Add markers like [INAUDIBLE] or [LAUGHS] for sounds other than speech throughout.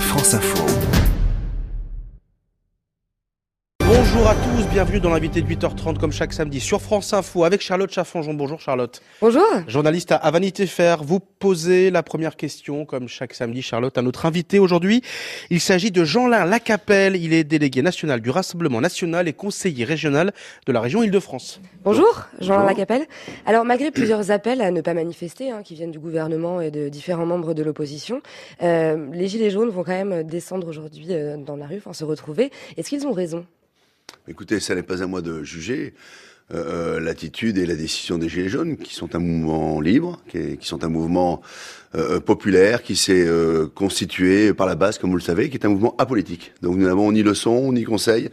France Info. Bonjour à tous, bienvenue dans l'invité de 8h30 comme chaque samedi sur France Info avec Charlotte Chaffanjon. Bonjour Charlotte. Bonjour. Journaliste à Vanité Fair, vous posez la première question comme chaque samedi Charlotte à notre invité aujourd'hui. Il s'agit de Jean-Lin Lacapelle, il est délégué national du Rassemblement national et conseiller régional de la région Île-de-France. Bonjour, Jean-Lin Lacapelle. Alors malgré plusieurs appels à ne pas manifester hein, qui viennent du gouvernement et de différents membres de l'opposition, euh, les Gilets jaunes vont quand même descendre aujourd'hui euh, dans la rue, enfin se retrouver. Est-ce qu'ils ont raison? Écoutez, ça n'est pas à moi de juger euh, l'attitude et la décision des Gilets jaunes, qui sont un mouvement libre, qui, sont un mouvement euh, populaire, qui s'est euh, constitué par la base, comme vous le savez, qui est un mouvement apolitique. Donc nous n'avons ni leçon, ni conseil,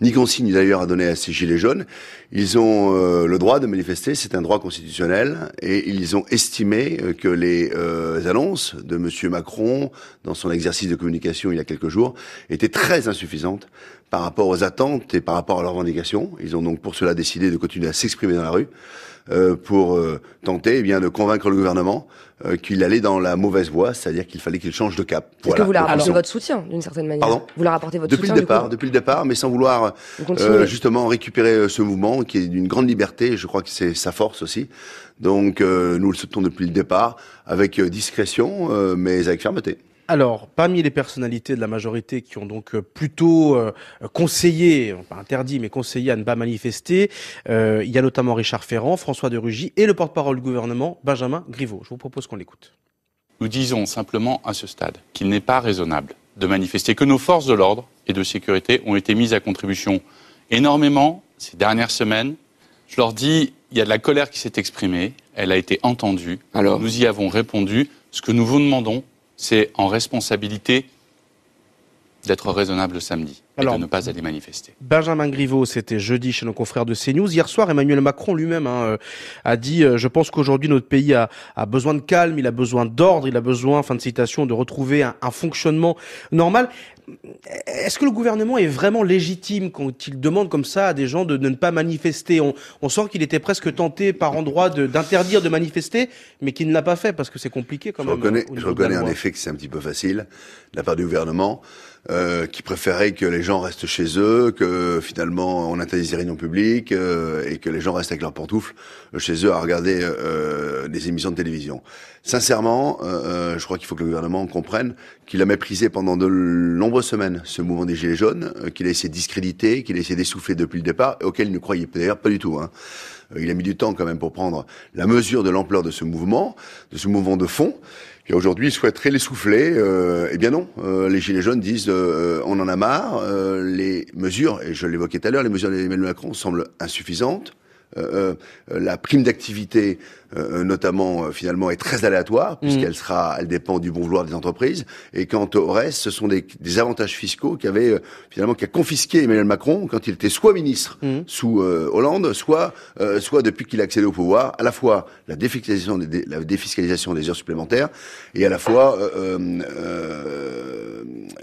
ni consigne d'ailleurs à donner à ces Gilets jaunes. Ils ont euh, le droit de manifester, c'est un droit constitutionnel, et ils ont estimé euh, que les euh, annonces de Monsieur Macron, dans son exercice de communication il y a quelques jours, étaient très insuffisantes par rapport aux attentes et par rapport à leurs revendications. Ils ont donc pour cela décidé de continuer à s'exprimer dans la rue euh, pour euh, tenter eh bien de convaincre le gouvernement euh, qu'il allait dans la mauvaise voie, c'est-à-dire qu'il fallait qu'il change de cap. Est-ce que vous leur apportez votre soutien d'une certaine manière Pardon? Vous leur apportez votre Depuis le soutien départ, du coup depuis le départ, mais sans vouloir justement récupérer ce mouvement qui est d'une grande liberté. Je crois que c'est sa force aussi. Donc nous le soutenons depuis le départ avec discrétion, mais avec fermeté. Alors, parmi les personnalités de la majorité qui ont donc euh, plutôt euh, conseillé, pas interdit, mais conseillé à ne pas manifester, euh, il y a notamment Richard Ferrand, François de Rugy et le porte-parole du gouvernement, Benjamin Griveaux. Je vous propose qu'on l'écoute. Nous disons simplement à ce stade qu'il n'est pas raisonnable de manifester, que nos forces de l'ordre et de sécurité ont été mises à contribution énormément ces dernières semaines. Je leur dis, il y a de la colère qui s'est exprimée, elle a été entendue, Alors nous y avons répondu. Ce que nous vous demandons, c'est en responsabilité d'être raisonnable samedi et Alors- de ne pas aller manifester. Benjamin Griveaux, c'était jeudi chez nos confrères de CNews. Hier soir, Emmanuel Macron lui-même hein, euh, a dit euh, Je pense qu'aujourd'hui, notre pays a, a besoin de calme, il a besoin d'ordre, il a besoin, fin de citation, de retrouver un, un fonctionnement normal. Est-ce que le gouvernement est vraiment légitime quand il demande comme ça à des gens de, de ne pas manifester? On, on sent qu'il était presque tenté par endroit d'interdire de, manifester, mais qu'il ne l'a pas fait parce que c'est compliqué quand Je même. reconnais, au je reconnais en effet que c'est un petit peu facile de la part du gouvernement, euh, qui préférait que les gens restent chez eux, que finalement on interdise les réunions publiques euh, et que les gens restent avec leurs pantoufles euh, chez eux à regarder euh, des émissions de télévision. Sincèrement, euh, euh, je crois qu'il faut que le gouvernement comprenne qu'il a méprisé pendant de nombreuses semaines ce mouvement des Gilets jaunes, euh, qu'il a essayé de discréditer, qu'il a essayé d'essouffler depuis le départ, et auquel il ne croyait d'ailleurs pas du tout. Hein. Euh, Il a mis du temps quand même pour prendre la mesure de l'ampleur de ce mouvement, de ce mouvement de fond. Et aujourd'hui, il souhaiterait l'essouffler. Euh, eh bien non, Euh, les Gilets jaunes disent euh, on en a marre. Les mesures, et je l'évoquais tout à l'heure, les mesures d'Emmanuel Macron semblent insuffisantes. Euh, euh, la prime d'activité, euh, notamment, finalement, est très aléatoire, puisqu'elle sera, elle dépend du bon vouloir des entreprises. Et quant au reste, ce sont des, des avantages fiscaux qu'avait, finalement, qu'a confisqué Emmanuel Macron quand il était soit ministre Mhm. sous Hollande, soit, soit depuis qu'il a accédé au pouvoir, à la fois la défiscalisation des, des- la défiscalisation des heures supplémentaires et à la fois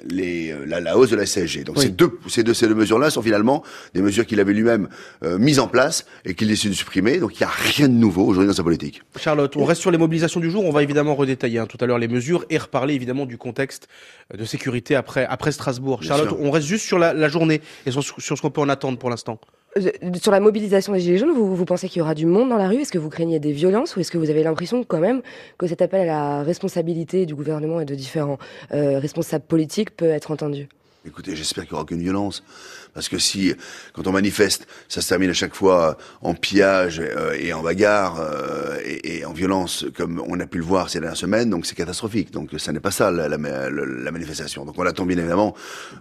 les, la, la hausse de la CSG. Donc Oui. ces deux, ces deux, ces deux mesures-là sont finalement des mesures qu'il avait lui-même euh, mises en place et qu'il décide de supprimer. Donc il n'y a rien de nouveau aujourd'hui dans sa politique. Charlotte, on reste sur les mobilisations du jour. On va évidemment redétailler hein, tout à l'heure les mesures et reparler évidemment du contexte euh, de sécurité après, après Strasbourg. Bien Charlotte, sûr. on reste juste sur la, la journée et sur, sur ce qu'on peut en attendre pour l'instant. Euh, Sur la mobilisation des Gilets jaunes, vous, vous pensez qu'il y aura du monde dans la rue? Est-ce que vous craignez des violences ou est-ce que vous avez l'impression quand même que cet appel à la responsabilité du gouvernement et de différents euh, responsables politiques peut être entendu? Écoutez, j'espère qu'il n'y aura aucune violence. Parce que si, quand on manifeste, ça se termine à chaque fois en pillage euh, et en bagarre euh, et, en violence, comme on a pu le voir ces dernières semaines, donc c'est catastrophique. Donc ça n'est pas ça la, la, la- manifestation. Donc on attend bien évidemment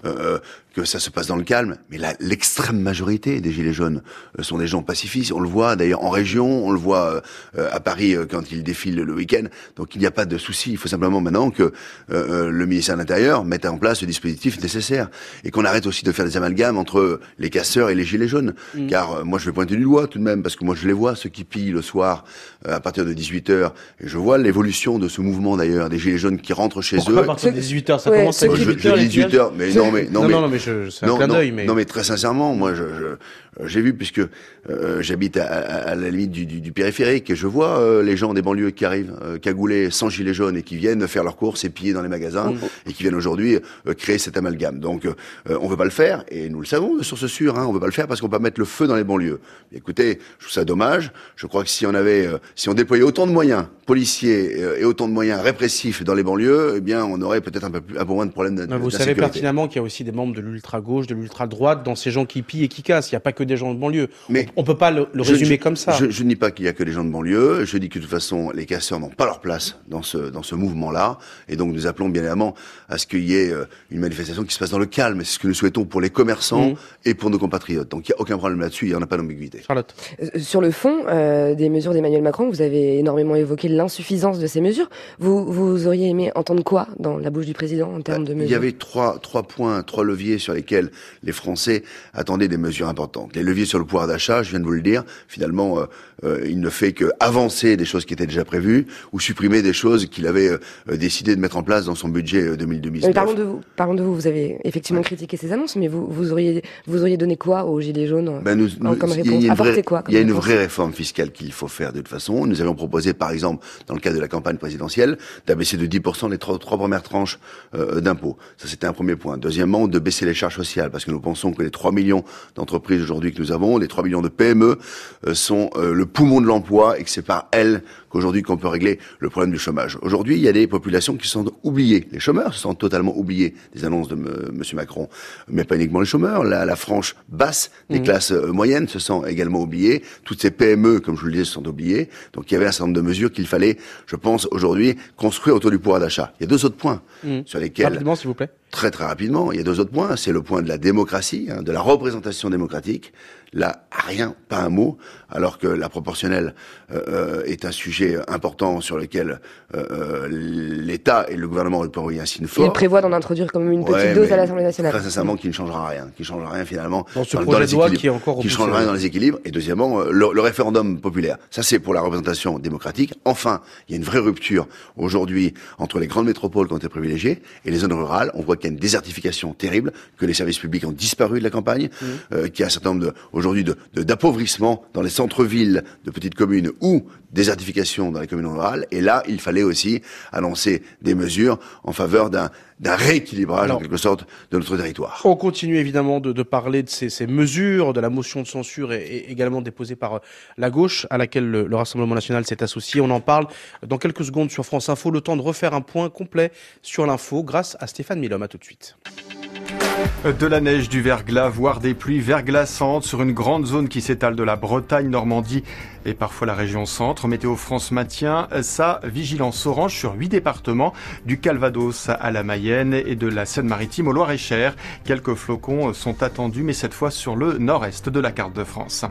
euh, que ça se passe dans le calme. Mais l'extrême majorité des gilets jaunes euh, sont des gens pacifistes. On le voit d'ailleurs en région, on le voit euh, à Paris euh, quand ils défilent le week-end. Donc il n'y a pas de souci. Il faut simplement maintenant que euh, euh, le ministère de l'Intérieur mette en place le dispositif nécessaire. Nécessaire et qu'on arrête aussi de faire des amalgames entre les casseurs et les gilets jaunes. Mm. Car euh, moi, je vais pointer du doigt tout de même, parce que moi, je les vois, ceux qui pillent le soir euh, à partir de 18h. Et je vois l'évolution de ce mouvement d'ailleurs, des gilets jaunes qui rentrent chez eux. à partir de 18h Ça commence à 18h. mais non, mais non, non, mais, c'est un clin d'œil. Mais... Non, mais très sincèrement, moi, je, je j'ai vu puisque euh, j'habite à, à, la limite du, du, du, périphérique et je vois euh, les gens des banlieues qui arrivent euh, cagoulés sans gilets jaunes et qui viennent faire leurs courses et piller dans les magasins mmh. et qui viennent aujourd'hui créer cet amalgame. Donc on veut pas le faire et nous le savons de source sûre. Hein, on veut pas le faire parce qu'on peut mettre le feu dans les banlieues. Écoutez, je trouve ça dommage. Je crois que si on avait, si on déployait autant de moyens policiers et autant de moyens répressifs dans les banlieues, eh bien on aurait peut-être un peu, plus, un peu moins de problèmes. De, vous savez pertinemment qu'il y a aussi des membres de l'ultra gauche, de l'ultra droite dans ces gens qui pillent et qui cassent. Il n'y a pas que des gens de banlieue. Mais on, ne peut pas le, résumer comme ça. Je, je, ne dis pas qu'il y a que des gens de banlieue. Je dis que de toute façon, les casseurs n'ont pas leur place dans ce dans ce mouvement-là. Et donc nous appelons bien évidemment à ce qu'il y ait euh, une manifestation qui se passe dans le calme. C'est ce que nous souhaitons pour les commerçants mmh. et pour nos compatriotes. Donc il n'y a aucun problème là-dessus. Il n'y en a pas d'ambiguïté. Charlotte. Euh, sur le fond euh, des mesures d'Emmanuel Macron, vous avez énormément évoqué l'insuffisance de ces mesures. Vous vous auriez aimé entendre quoi dans la bouche du président en termes de mesures Il y avait trois trois points, trois leviers sur lesquels les Français attendaient des mesures importantes. Les leviers sur le pouvoir d'achat, je viens de vous le dire, finalement, euh, euh, il ne fait que avancer des choses qui étaient déjà prévues ou supprimer des choses qu'il avait euh, décidé de mettre en place dans son budget 2019. parlons de vous. Parlons de vous. Vous avez effectivement critiqué ces annonces, mais vous, vous auriez, vous auriez donné quoi aux Gilets jaunes ben nous, comme réponse quoi Il y a une vraie réforme fiscale qu'il faut faire de toute façon. Nous avions proposé, par exemple, dans le cadre de la campagne présidentielle, d'abaisser de 10% les trois, trois, premières tranches d'impôts. Ça, c'était un premier point. Deuxièmement, de baisser les charges sociales, parce que nous pensons que les 3 millions d'entreprises aujourd'hui que nous avons, les 3 millions de PME, euh, sont euh, le poumon de l'emploi et que c'est par elles qu'aujourd'hui qu'on peut régler le problème du chômage. Aujourd'hui, il y a des populations qui sont oubliées. Les chômeurs se sont totalement oubliés des annonces de M. Macron, mais pas uniquement les chômeurs. La, la franche basse des mmh. classes euh, moyennes se sont également oubliées. Toutes ces PME, comme je vous le disais, se sont oubliées. Donc il y avait un certain nombre de mesures qu'il fallait, je pense, aujourd'hui construire autour du pouvoir d'achat. Il y a deux autres points mmh. sur lesquels... Rapidement, s'il vous plaît. Très très rapidement, il y a deux autres points. C'est le point de la démocratie, hein, de la représentation démocratique. Là, rien, pas un mot, alors que la proportionnelle euh, euh est un sujet important sur lequel euh, euh l'État et le gouvernement ont envoyer un signe fort. Il prévoit d'en introduire comme une petite dose à l'Assemblée nationale. Très sincèrement, qui ne changera rien, qui ne changera rien finalement dans ce projet de loi qui est encore qui ne changera rien dans les équilibres. Et deuxièmement, euh, le, le référendum populaire. Ça, c'est pour la représentation démocratique. Enfin, il y a une vraie rupture aujourd'hui entre les grandes métropoles qui ont été privilégiées et les zones rurales. On voit qu'il y a une désertification terrible, que les services publics ont disparu de la campagne, mmh. euh, qu'il y a un certain nombre aujourd'hui d'appauvrissement de, dans les centres-villes de petites communes ou désertification dans les communes rurales. Et là, il fallait aussi annoncer des mesures en faveur d'un d'un rééquilibrage en quelque sorte de notre territoire. On continue évidemment de, de parler de ces, ces, mesures, de la motion de censure et, et également déposée par euh, la gauche à laquelle le, le Rassemblement national s'est associé. On en parle dans quelques secondes sur France Info. Le temps de refaire un point complet sur l'info grâce à Stéphane Milhomme. À tout de suite. De la neige, du verglas, voire des pluies verglaçantes sur une grande zone qui s'étale de la Bretagne, Normandie et parfois la région centre. Météo France maintient sa vigilance orange sur huit départements, du Calvados à la Mayenne et de la Seine-Maritime au Loir-et-Cher. Quelques flocons sont attendus, mais cette fois sur le nord-est de la carte de France.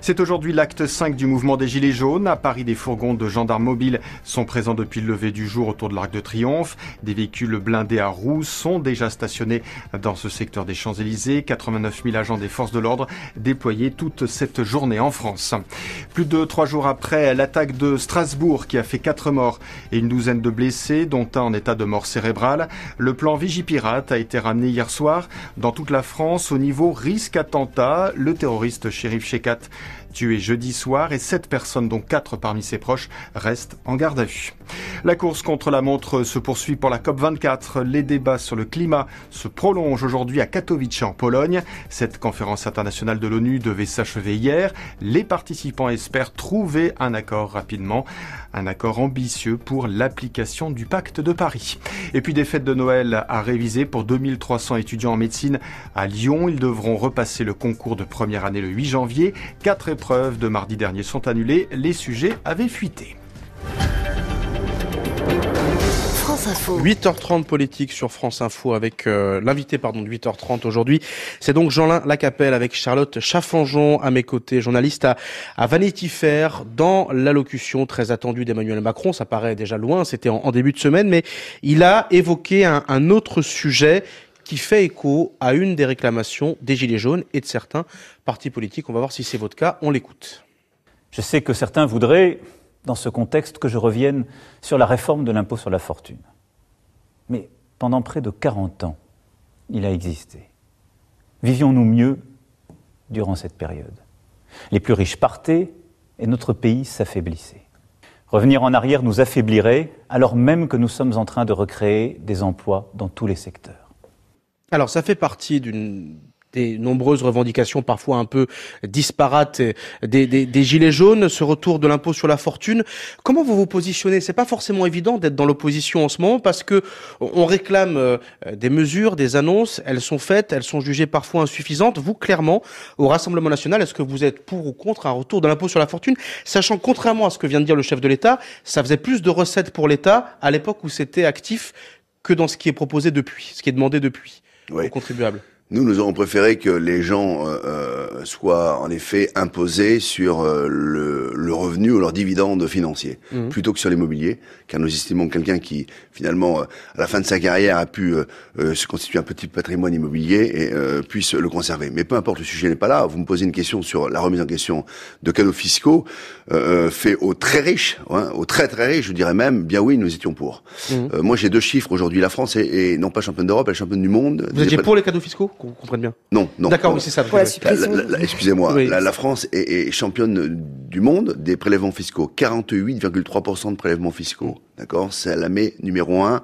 C'est aujourd'hui l'acte 5 du mouvement des Gilets jaunes. À Paris, des fourgons de gendarmes mobiles sont présents depuis le lever du jour autour de l'Arc de Triomphe. Des véhicules blindés à roues sont déjà stationnés dans ce secteur des Champs-Élysées. 89 000 agents des forces de l'ordre déployés toute cette journée en France. Plus de trois jours après l'attaque de Strasbourg qui a fait quatre morts et une douzaine de blessés, dont un en état de mort cérébrale, le plan Vigipirate a été ramené hier soir dans toute la France au niveau risque attentat. Le terroriste shérif Shekat tué jeudi soir et sept personnes, dont quatre parmi ses proches, restent en garde à vue. La course contre la montre se poursuit pour la COP24. Les débats sur le climat se prolongent aujourd'hui à Katowice en Pologne. Cette conférence internationale de l'ONU devait s'achever hier. Les participants espèrent trouver un accord rapidement. Un accord ambitieux pour l'application du pacte de Paris. Et puis des fêtes de Noël à réviser pour 2300 étudiants en médecine à Lyon. Ils devront repasser le concours de première année le 8 janvier. Quatre épreuves de mardi dernier sont annulées. Les sujets avaient fuité. 8h30 politique sur France Info avec euh, l'invité pardon de 8h30 aujourd'hui. C'est donc Jean-Lin Lacapelle avec Charlotte Chaffanjon à mes côtés, journaliste à, à Vanity Fair dans l'allocution très attendue d'Emmanuel Macron. Ça paraît déjà loin, c'était en, début de semaine, mais il a évoqué un, un autre sujet qui fait écho à une des réclamations des Gilets jaunes et de certains partis politiques. On va voir si c'est votre cas. On l'écoute. Je sais que certains voudraient, dans ce contexte, que je revienne sur la réforme de l'impôt sur la fortune. Mais pendant près de 40 ans, il a existé. Vivions-nous mieux durant cette période? Les plus riches partaient et notre pays s'affaiblissait. Revenir en arrière nous affaiblirait alors même que nous sommes en train de recréer des emplois dans tous les secteurs. Alors ça fait partie d'une des nombreuses revendications parfois un peu disparates des, des, des gilets jaunes, ce retour de l'impôt sur la fortune. Comment vous vous positionnez? C'est pas forcément évident d'être dans l'opposition en ce moment parce que on réclame euh, des mesures, des annonces, elles sont faites, elles sont jugées parfois insuffisantes. Vous, clairement, au Rassemblement national, est-ce que vous êtes pour ou contre un retour de l'impôt sur la fortune, sachant contrairement à ce que vient de dire le chef de l'État, ça faisait plus de recettes pour l'État à l'époque où c'était actif que dans ce qui est proposé depuis, ce qui est demandé depuis Oui. aux contribuables. Nous, nous aurons préféré que les gens euh, euh, soient en effet imposés sur euh, le, le revenu ou leur dividende financier, Mhm. plutôt que sur l'immobilier, car nous estimons que quelqu'un qui, finalement, euh, à la fin de sa carrière, a pu euh, euh, se constituer un petit patrimoine immobilier et euh, puisse le conserver. Mais peu importe, le sujet n'est pas là. Vous me posez une question sur la remise en question de cadeaux fiscaux euh, faits aux très riches, hein, aux très très riches, je dirais même, bien oui, nous étions pour. Euh, moi, j'ai deux chiffres aujourd'hui. La France est, est non pas championne d'Europe, elle est championne du monde. Vous étiez Des- pour les cadeaux fiscaux, qu'on comprenne bien Non, non. D'accord, oui, c'est ça. Excusez-moi, Oui. la, la France est, est championne du monde des prélèvements fiscaux. 48,3% de prélèvements fiscaux. D'accord? Ça la met numéro un.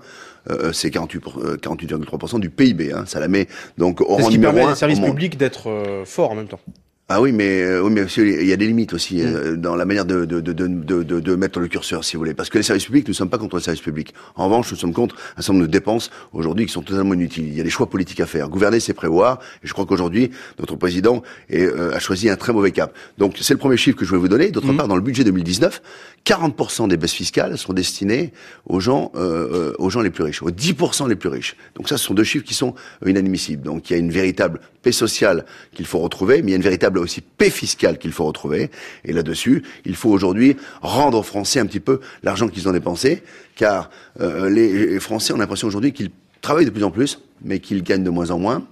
euh, c'est 48, pour- euh, 48,3% du PIB. Hein, ça la met donc au C'est ce rang qui numéro permet un aux services au monde. publics d'être euh, forts en même temps. Ah oui, mais, euh, oui, mais il y a des limites aussi Mm. euh, dans la manière de, de, de, de, de, mettre le curseur, si vous voulez. Parce que les services publics, nous ne sommes pas contre les services publics. En revanche, nous sommes contre un certain nombre de dépenses aujourd'hui qui sont totalement inutiles. Il y a des choix politiques à faire. Gouverner, c'est prévoir. Et je crois qu'aujourd'hui, notre président est, euh, a choisi un très mauvais cap. Donc, c'est le premier chiffre que je vais vous donner. D'autre Mm. part, dans le budget 2019, 40% des baisses fiscales sont destinées aux gens, euh, euh, aux gens les plus riches, aux 10% les plus riches. Donc ça, ce sont deux chiffres qui sont inadmissibles. Donc il y a une véritable paix sociale qu'il faut retrouver, mais il y a une véritable aussi paix fiscale qu'il faut retrouver. Et là-dessus, il faut aujourd'hui rendre aux Français un petit peu l'argent qu'ils ont dépensé, car euh, les Français ont l'impression aujourd'hui qu'ils travaillent de plus en plus, mais qu'ils gagnent de moins en moins,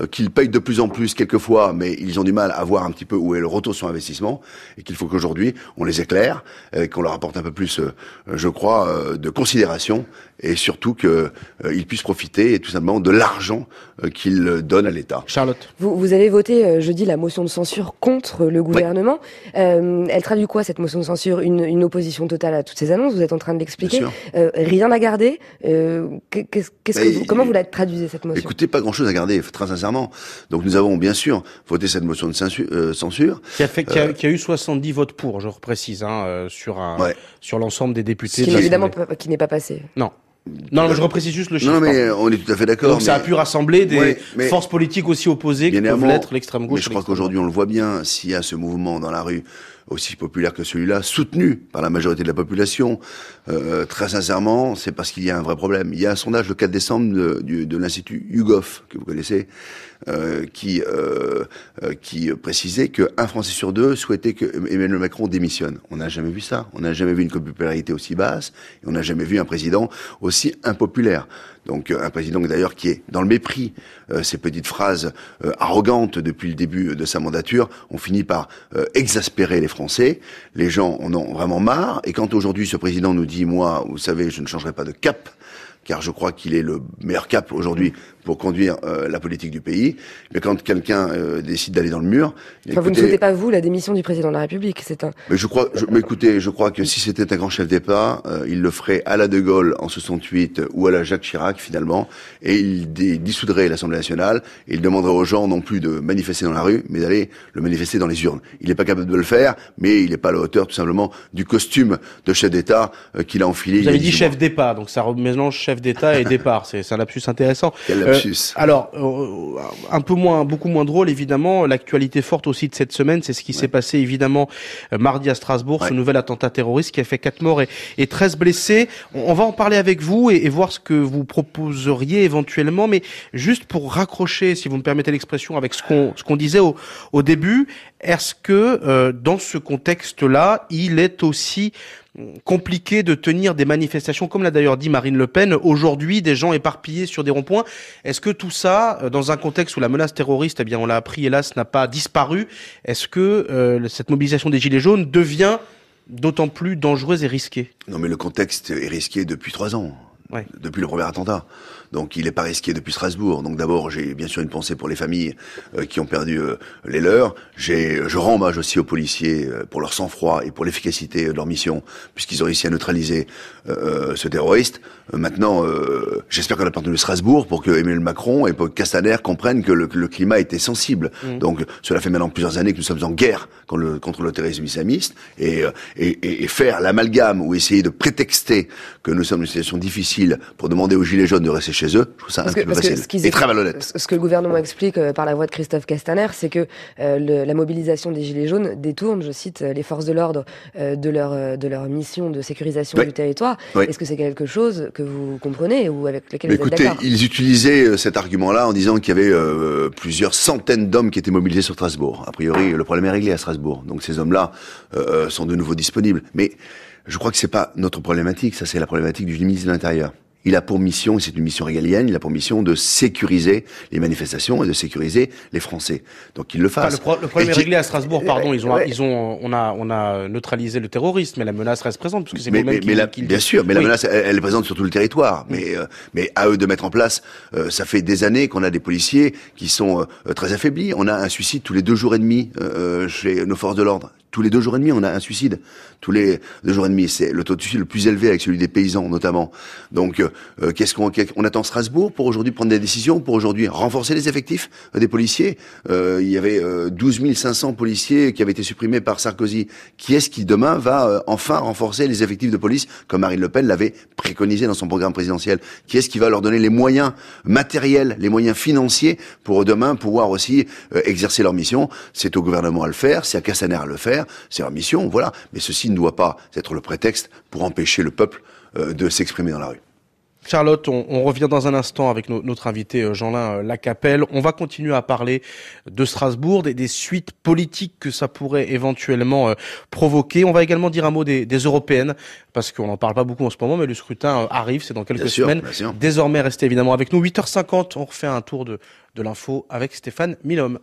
euh, qu'ils payent de plus en plus quelquefois, mais ils ont du mal à voir un petit peu où est le retour sur investissement, et qu'il faut qu'aujourd'hui on les éclaire, qu'on leur apporte un peu plus, euh, je crois, euh, de considération, et surtout qu'ils puissent profiter tout simplement de l'argent euh, qu'ils donnent à l'État. Charlotte. Vous, vous avez voté euh, jeudi la motion de censure contre le gouvernement. Euh, elle traduit quoi cette motion de censure? Une, une opposition totale à toutes ces annonces Vous êtes en train de l'expliquer. Euh, rien à garder. Euh, qu'est-ce qu'est-ce que Mais vous- il- comment vous la traduisez cette motion Écoutez, pas grand-chose à garder, très sincèrement. Donc nous avons bien sûr voté cette motion de censu- euh, censure. Qui a, fait, qui, a, qui a eu 70 votes pour, je reprécise, hein, euh, sur, un, Ouais. sur l'ensemble des députés. Ce qui de n'est la évidemment qui n'est pas passé. Non. Non, non, je reprécise juste le chiffre. Non, mais euh, on est tout à fait d'accord. Donc ça a mais- pu rassembler des Ouais, mais- forces politiques aussi opposées qui Bien peuvent l'être, l'extrême Mais gauche. je et crois qu'aujourd'hui, on le voit bien, s'il y a ce mouvement dans la rue aussi populaire que celui-là, soutenu par la majorité de la population, euh, très sincèrement, c'est parce qu'il y a un vrai problème. Il y a un sondage le 4 décembre de l'Institut YouGov, que vous connaissez, euh, qui, euh, euh, qui précisait qu'un Français sur deux souhaitait que Emmanuel Macron démissionne. On n'a jamais vu ça. On n'a jamais vu une popularité aussi basse, et on n'a jamais vu un président aussi impopulaire. Donc euh, un président d'ailleurs qui est dans le mépris, euh, ces petites phrases euh, arrogantes depuis le début de sa mandature, ont fini par euh, exaspérer les Français. Les gens en ont vraiment marre. Et quand aujourd'hui ce président nous dit, moi, vous savez, je ne changerai pas de cap, car je crois qu'il est le meilleur cap aujourd'hui pour conduire euh, la politique du pays. Mais quand quelqu'un euh, décide d'aller dans le mur, Enfin, vous ne souhaitez pas vous la démission du président de la République. C'est un. mais je crois, je, mais écoutez, je crois que si c'était un grand chef d'État, euh, il le ferait à la De Gaulle en 68 ou à la Jacques Chirac finalement, et il dissoudrait l'Assemblée nationale. Et il demanderait aux gens non plus de manifester dans la rue, mais d'aller le manifester dans les urnes. Il n'est pas capable de le faire, mais il n'est pas à la hauteur tout simplement du costume de chef d'État euh, qu'il a enfilé. il Vous avez dit 18 chef d'État, donc ça mélange chef d'État et [LAUGHS] départ. C'est c'est un lapsus intéressant. Euh, alors, euh, un peu moins, beaucoup moins drôle, évidemment. L'actualité forte aussi de cette semaine, c'est ce qui s'est passé, évidemment, euh, mardi à Strasbourg, ce nouvel attentat terroriste qui a fait 4 morts et, et 13 blessés. On, on va en parler avec vous et, et voir ce que vous proposeriez éventuellement, mais juste pour raccrocher, si vous me permettez l'expression, avec ce qu'on ce qu'on disait au, au début, est-ce que euh, dans ce contexte-là, il est aussi compliqué de tenir des manifestations, comme l'a d'ailleurs dit Marine Le Pen, aujourd'hui des gens éparpillés sur des ronds-points. Est-ce que tout ça, euh, dans un contexte où la menace terroriste, eh bien on l'a appris hélas, n'a pas disparu, est-ce que euh, cette mobilisation des Gilets jaunes devient d'autant plus dangereuse et risquée? Non mais le contexte est risqué depuis trois ans, ouais. depuis le premier attentat. Donc il n'est pas risqué depuis Strasbourg. Donc d'abord, j'ai bien sûr une pensée pour les familles euh, qui ont perdu euh, les leurs. J'ai, je rends hommage aussi aux policiers euh, pour leur sang-froid et pour l'efficacité de leur mission, puisqu'ils ont réussi à neutraliser ce terroriste. maintenant, j'espère qu'on a perdu Strasbourg pour que Emmanuel Macron et pour Castaner comprennent que le, le climat était sensible. Mm. Donc cela fait maintenant plusieurs années que nous sommes en guerre contre le, contre le terrorisme islamiste et, et, et faire l'amalgame ou essayer de prétexter que nous sommes dans une situation difficile pour demander aux gilets jaunes de rester chez eux, je trouve ça un peu facile et très malhonnête. Ce que le gouvernement explique euh, par la voix de Christophe Castaner, c'est que euh, le, la mobilisation des Gilets jaunes détourne, je cite, euh, les forces de l'ordre de, leur, de leur mission de sécurisation du territoire. Est-ce que c'est quelque chose que vous comprenez ou avec lequel vous écoutez, êtes d'accord Ils utilisaient cet argument-là en disant qu'il y avait plusieurs centaines d'hommes qui étaient mobilisés sur Strasbourg. A priori, le problème est réglé à Strasbourg. Donc ces hommes-là sont de nouveau disponibles. Mais je crois que c'est pas notre problématique, ça c'est la problématique du ministre de l'Intérieur. Il a pour mission, et c'est une mission régalienne, il a pour mission de sécuriser les manifestations et de sécuriser les Français. Donc il le fasse. le, problème est réglé à Strasbourg, pardon. Ils ont, ils ont, on a, on a neutralisé le terrorisme, mais la menace reste présente parce que c'est mais, mais, qui, bien sûr, mais la menace, elle, est présente sur tout le territoire. Mais, euh, mais à eux de mettre en place. Euh, ça fait des années qu'on a des policiers qui sont euh, très affaiblis. On a un suicide tous les deux jours et demi chez nos forces de l'ordre tous les deux jours et demi, on a un suicide. Tous les deux jours et demi, c'est le taux de suicide le plus élevé avec celui des paysans notamment. Donc, euh, qu'est-ce qu'on on attend Strasbourg pour aujourd'hui prendre des décisions, pour aujourd'hui renforcer les effectifs euh, des policiers. Euh, il y avait 12 500 policiers qui avaient été supprimés par Sarkozy. Qui est-ce qui demain va enfin renforcer les effectifs de police comme Marine Le Pen l'avait préconisé dans son programme présidentiel? Qui est-ce qui va leur donner les moyens matériels, les moyens financiers pour demain pouvoir aussi exercer leur mission? C'est au gouvernement à le faire, c'est à Cassaner à le faire c'est leur mission, voilà. Mais ceci ne doit pas être le prétexte pour empêcher le peuple de s'exprimer dans la rue. Charlotte, on, revient dans un instant avec notre invité euh, Jean-Lin euh, Lacapelle. On va continuer à parler de Strasbourg, des, des suites politiques que ça pourrait éventuellement provoquer. On va également dire un mot des, européennes, parce qu'on n'en parle pas beaucoup en ce moment, mais le scrutin arrive, c'est dans quelques semaines. Désormais, restez évidemment avec nous. 8h50, on refait un tour de, de l'info avec Stéphane Milhomme.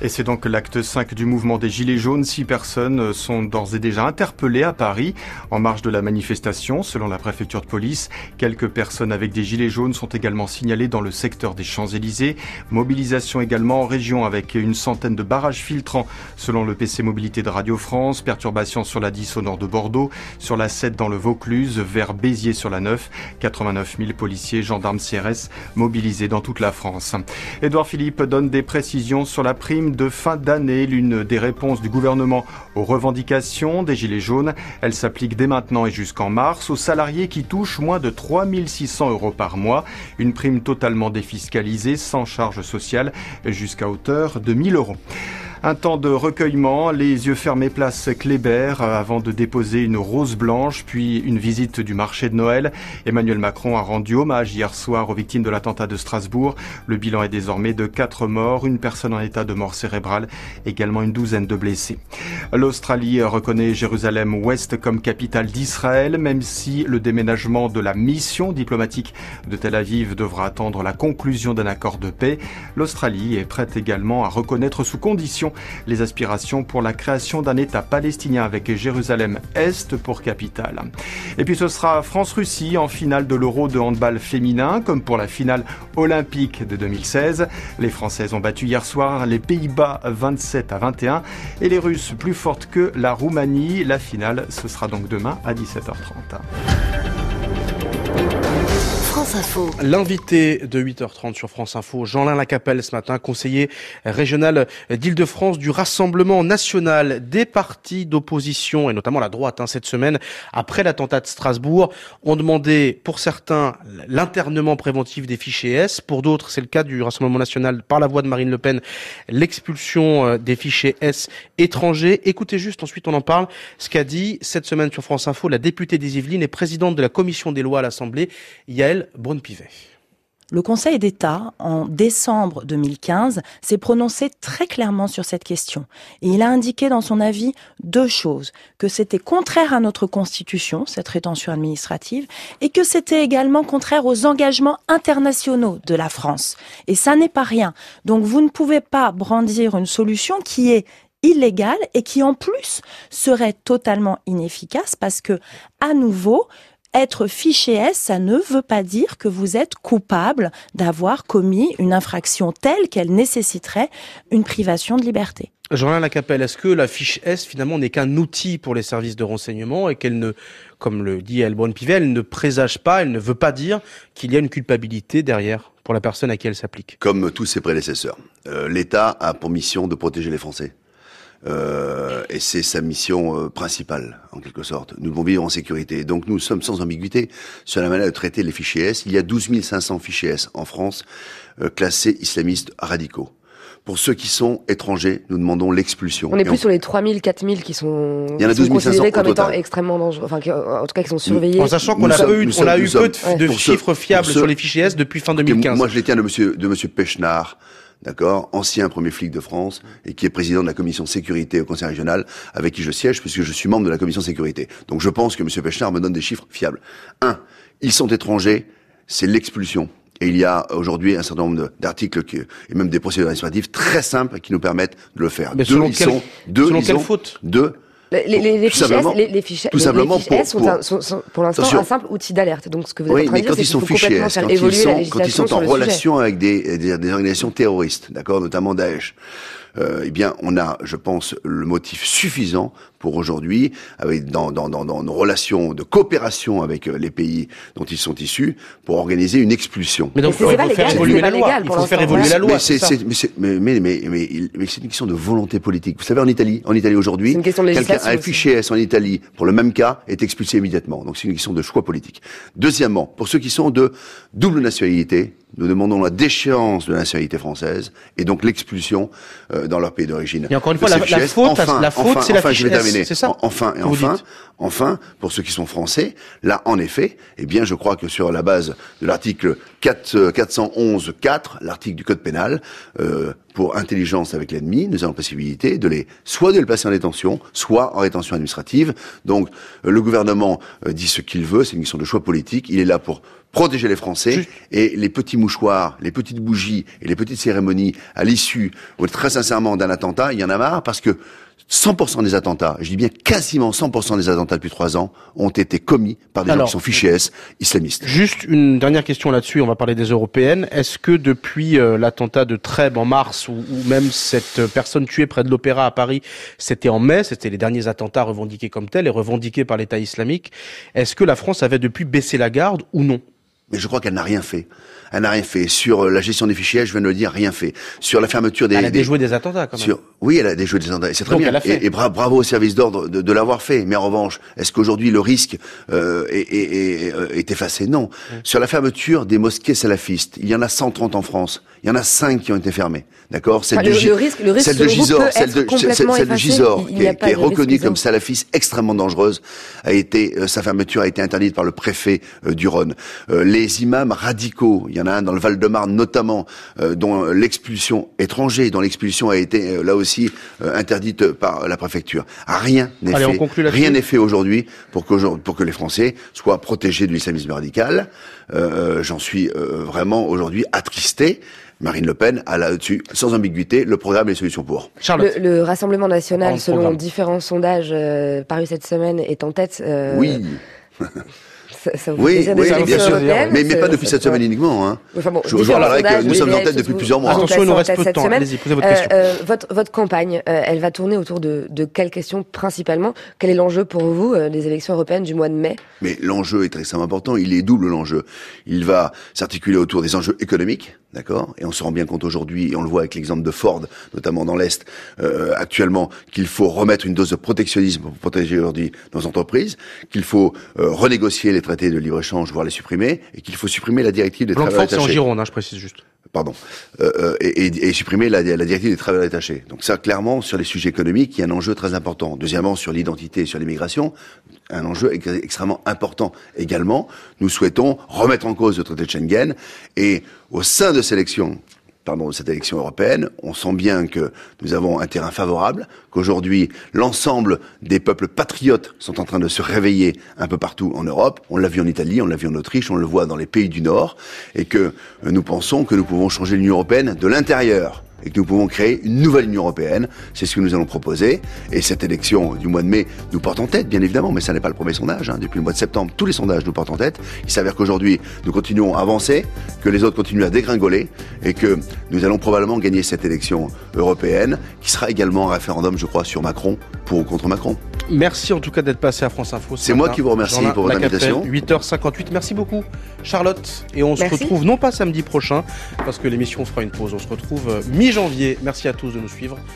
Et c'est donc l'acte 5 du mouvement des Gilets jaunes. Six personnes sont d'ores et déjà interpellées à Paris en marge de la manifestation, selon la préfecture de police. Quelques personnes avec des Gilets jaunes sont également signalées dans le secteur des Champs-Élysées. Mobilisation également en région avec une centaine de barrages filtrants, selon le PC Mobilité de Radio France. Perturbation sur la 10 au nord de Bordeaux, sur la 7 dans le Vaucluse, vers Béziers sur la 9. 89 000 policiers, gendarmes CRS mobilisés dans toute la France. Édouard Philippe donne des précisions sur la prime de fin d'année, l'une des réponses du gouvernement aux revendications des Gilets jaunes. Elle s'applique dès maintenant et jusqu'en mars aux salariés qui touchent moins de 3600 euros par mois. Une prime totalement défiscalisée, sans charge sociale, jusqu'à hauteur de 1000 euros. Un temps de recueillement, les yeux fermés place Kléber euh, avant de déposer une rose blanche, puis une visite du marché de Noël. Emmanuel Macron a rendu hommage hier soir aux victimes de l'attentat de Strasbourg. Le bilan est désormais de quatre morts, une personne en état de mort cérébrale, également une douzaine de blessés. L'Australie reconnaît Jérusalem-Ouest comme capitale d'Israël, même si le déménagement de la mission diplomatique de Tel Aviv devra attendre la conclusion d'un accord de paix. L'Australie est prête également à reconnaître sous condition les aspirations pour la création d'un État palestinien avec Jérusalem-Est pour capitale. Et puis ce sera France-Russie en finale de l'Euro de handball féminin, comme pour la finale olympique de 2016. Les Françaises ont battu hier soir les Pays-Bas 27 à 21 et les Russes plus fortes que la Roumanie. La finale, ce sera donc demain à 17h30. L'invité de 8h30 sur France Info, Jean-Lin Lacapelle ce matin, conseiller régional d'Île-de-France du Rassemblement national. Des partis d'opposition et notamment la droite hein, cette semaine après l'attentat de Strasbourg ont demandé pour certains l'internement préventif des fichiers S, pour d'autres c'est le cas du Rassemblement national par la voix de Marine Le Pen, l'expulsion euh, des fichiers S étrangers. Écoutez juste, ensuite on en parle, ce qu'a dit cette semaine sur France Info la députée des Yvelines et présidente de la commission des lois à l'Assemblée, Yael Braun-Pivet. Le Conseil d'État, en décembre 2015, s'est prononcé très clairement sur cette question. Et il a indiqué dans son avis deux choses. Que c'était contraire à notre Constitution, cette rétention administrative, et que c'était également contraire aux engagements internationaux de la France. Et ça n'est pas rien. Donc vous ne pouvez pas brandir une solution qui est illégale et qui en plus serait totalement inefficace parce que, à nouveau, être fiché S, ça ne veut pas dire que vous êtes coupable d'avoir commis une infraction telle qu'elle nécessiterait une privation de liberté. Jean-Alain Lacapelle, est-ce que la fiche S finalement n'est qu'un outil pour les services de renseignement et qu'elle ne, comme le dit Elbron Pivet, elle ne présage pas, elle ne veut pas dire qu'il y a une culpabilité derrière pour la personne à qui elle s'applique? Comme tous ses prédécesseurs, euh, l'État a pour mission de protéger les Français. Euh, et c'est sa mission euh, principale, en quelque sorte. Nous devons vivre en sécurité. Donc nous sommes sans ambiguïté sur la manière de traiter les fichiers S. Il y a 12 500 fichiers S en France euh, classés islamistes radicaux. Pour ceux qui sont étrangers, nous demandons l'expulsion. On est plus sur les 3000, 4000 qui sont, Il y en a qui sont 12 500 considérés comme étant extrêmement dangereux, enfin, qui- en tout cas qui sont surveillés. En sachant qu'on a, sommes- eu, on a eu peu de, sommes- chiffres fiables sur les fichiers S depuis fin Ok, 2015. Moi, je les tiens de monsieur, de monsieur Pechnard, d'accord, ancien premier flic de France et qui est président de la commission sécurité au Conseil régional, avec qui je siège puisque je suis membre de la commission sécurité. Donc, je pense que monsieur Pechnard me donne des chiffres fiables. Un, ils sont étrangers, c'est l'expulsion. Et il y a aujourd'hui un certain nombre d'articles qui- et même des procédures administratives très simples qui nous permettent de le faire. Mais deux, selon ils sont, deux, selon ils quelle ont- faute? Deux, Les, les, les, fiches S, les, les fiches, tout simplement fiches pour- S sont, pour- un- sont- sont pour l'instant un simple outil d'alerte. Donc ce que vous êtes Oui, en train mais de dire, quand c'est ils sont fichés, faire quand ils sont, quand ils sont en le sujet. relation avec des, des, des organisations terroristes, d'accord, notamment Daesh, euh, eh bien, on a, je pense, le motif suffisant pour aujourd'hui, avec dans, dans, dans, dans nos relations de coopération avec euh, les pays dont ils sont issus, pour organiser une expulsion. Mais donc, il pas faut faire légal, évoluer c'est la loi. Il faut faire évoluer la loi. mais c'est c'est, ça. c'est- mais, c'est- mais, mais, mais, mais, il- mais c'est une question de volonté politique. Vous savez, en Italie, en Italie aujourd'hui, C'est une question de quelqu'un législation a fichier S en Italie pour le même cas est expulsé immédiatement. Donc c'est une question de choix politique. Deuxièmement, pour ceux qui sont de double nationalité, nous demandons la déchéance de la nationalité française et donc l'expulsion euh, dans leur pays d'origine. Et encore une fois, la- faute, enfin, la faute, enfin, c'est la enfin, fiche S, c'est ça Enfin, et enfin, dites. Enfin, pour ceux qui sont français, là, en effet, eh bien, je crois que sur la base de l'article 4, euh, 411 4, l'article du code pénal, euh, pour intelligence avec l'ennemi, nous avons la possibilité de les, soit de les placer en détention, soit en rétention administrative. Donc, euh, le gouvernement euh, dit ce qu'il veut, c'est une question de choix politique. Il est là pour protéger les Français Juste- et les petits mouchoirs, les petites bougies et les petites cérémonies à l'issue, très sincèrement, d'un attentat, il y en a marre parce que 100% des attentats, je dis bien quasiment 100% des attentats depuis trois ans, ont été commis par des Alors, gens qui sont fichés S islamistes. Juste une dernière question là-dessus, on va parler des européennes. Est-ce que depuis euh, l'attentat de Trèbes en mars, ou, ou même cette euh, personne tuée près de l'Opéra à Paris, c'était en mai, c'était les derniers attentats revendiqués comme tels et revendiqués par l'État islamique, est-ce que la France avait depuis baissé la garde ou non? Mais je crois qu'elle n'a rien fait. Elle n'a rien fait. Sur euh, la gestion des fichiers, je viens de le dire, rien fait. Sur la fermeture des... Elle a des- déjoué des attentats quand même. Sur, oui, elle a déjoué des attentats. C'est très Donc, bien. elle a fait. Et, et bra- bravo au service d'ordre de, de l'avoir fait. Mais en revanche, est-ce qu'aujourd'hui le risque euh, est, est- est- euh, est effacé? Non. Sur la fermeture des mosquées salafistes, il y en a 130 en France. Il y en a 5 qui ont été fermées. D'accord? Celle Enfin, de le- risque- le risque, celle de Gisors, peut celle être de, complètement celle, celle de effacé. Gisors, Il qui est, reconnue comme salafiste extrêmement dangereuse, a été euh, sa fermeture a été interdite par le préfet euh, du Rhône. Euh, les imams radicaux, il y en a un dans le Val-de-Marne notamment, euh, dont l'expulsion étranger, dont l'expulsion a été euh, là aussi euh, interdite par la préfecture. Rien n'est fait. Rien n'est fait aujourd'hui pour que pour que les Français soient protégés de l'islamisme radical. J'en suis euh, vraiment aujourd'hui attristé. Marine Le Pen a là-dessus, sans ambiguïté, le programme et les solutions pour. Charlotte. Le, le Rassemblement En national, selon programme. différents sondages euh, parus cette semaine, est en tête. euh, oui, [LAUGHS] Ça, ça vous fait oui, plaisir, européennes, mais, mais pas depuis cette semaine uniquement. Hein. Enfin bon, Je- rappellerai que sondages, nous sommes en tête depuis plusieurs mois. Attention, il nous reste peu de temps. Allez-y, posez votre Euh, question. euh, votre, votre campagne, euh, elle va tourner autour de, de quelles questions principalement? Quel est l'enjeu pour vous euh, des élections européennes du mois de mai? Mais l'enjeu est extrêmement important. Il est double l'enjeu. Il va s'articuler autour des enjeux économiques, d'accord? Et on se rend bien compte aujourd'hui, et on le voit avec l'exemple de Ford, notamment dans l'Est, euh, actuellement, qu'il faut remettre une dose de protectionnisme pour protéger aujourd'hui nos entreprises, qu'il faut euh, renégocier les traités de libre-échange, voire les supprimer, et qu'il faut supprimer la directive des travailleurs Blanquefort, c'est en détachés. Gironde, hein, je précise juste. pardon, euh, et, et, supprimer la, la, directive des travailleurs détachés. Donc ça, clairement, sur les sujets économiques, il y a un enjeu très important. Deuxièmement, sur l'identité, sur l'immigration, un enjeu extrêmement important également. Nous souhaitons remettre en cause le traité de Schengen et au sein de ces élections, pardon, de cette élection européenne, on sent bien que nous avons un terrain favorable, qu'aujourd'hui l'ensemble des peuples patriotes sont en train de se réveiller un peu partout en Europe. On l'a vu en Italie, on l'a vu en Autriche, on le voit dans les pays du Nord, et que nous pensons que nous pouvons changer l'Union européenne de l'intérieur et que nous pouvons créer une nouvelle Union européenne. C'est ce que nous allons proposer. Et cette élection du mois de mai nous porte en tête, bien évidemment, mais ça n'est pas le premier sondage. Hein. Depuis le mois de septembre, tous les sondages nous portent en tête. Il s'avère qu'aujourd'hui, nous continuons à avancer, que les autres continuent à dégringoler, et que nous allons probablement gagner cette élection européenne, qui sera également un référendum, je crois, sur Macron, pour ou contre Macron. Merci en tout cas d'être passé à France Info. C'est moi qui vous remercie pour votre invitation. 8h58. Merci beaucoup, Charlotte. Et on se retrouve non pas samedi prochain, parce que l'émission fera une pause. On se retrouve euh, mi-janvier. Merci à tous de nous suivre.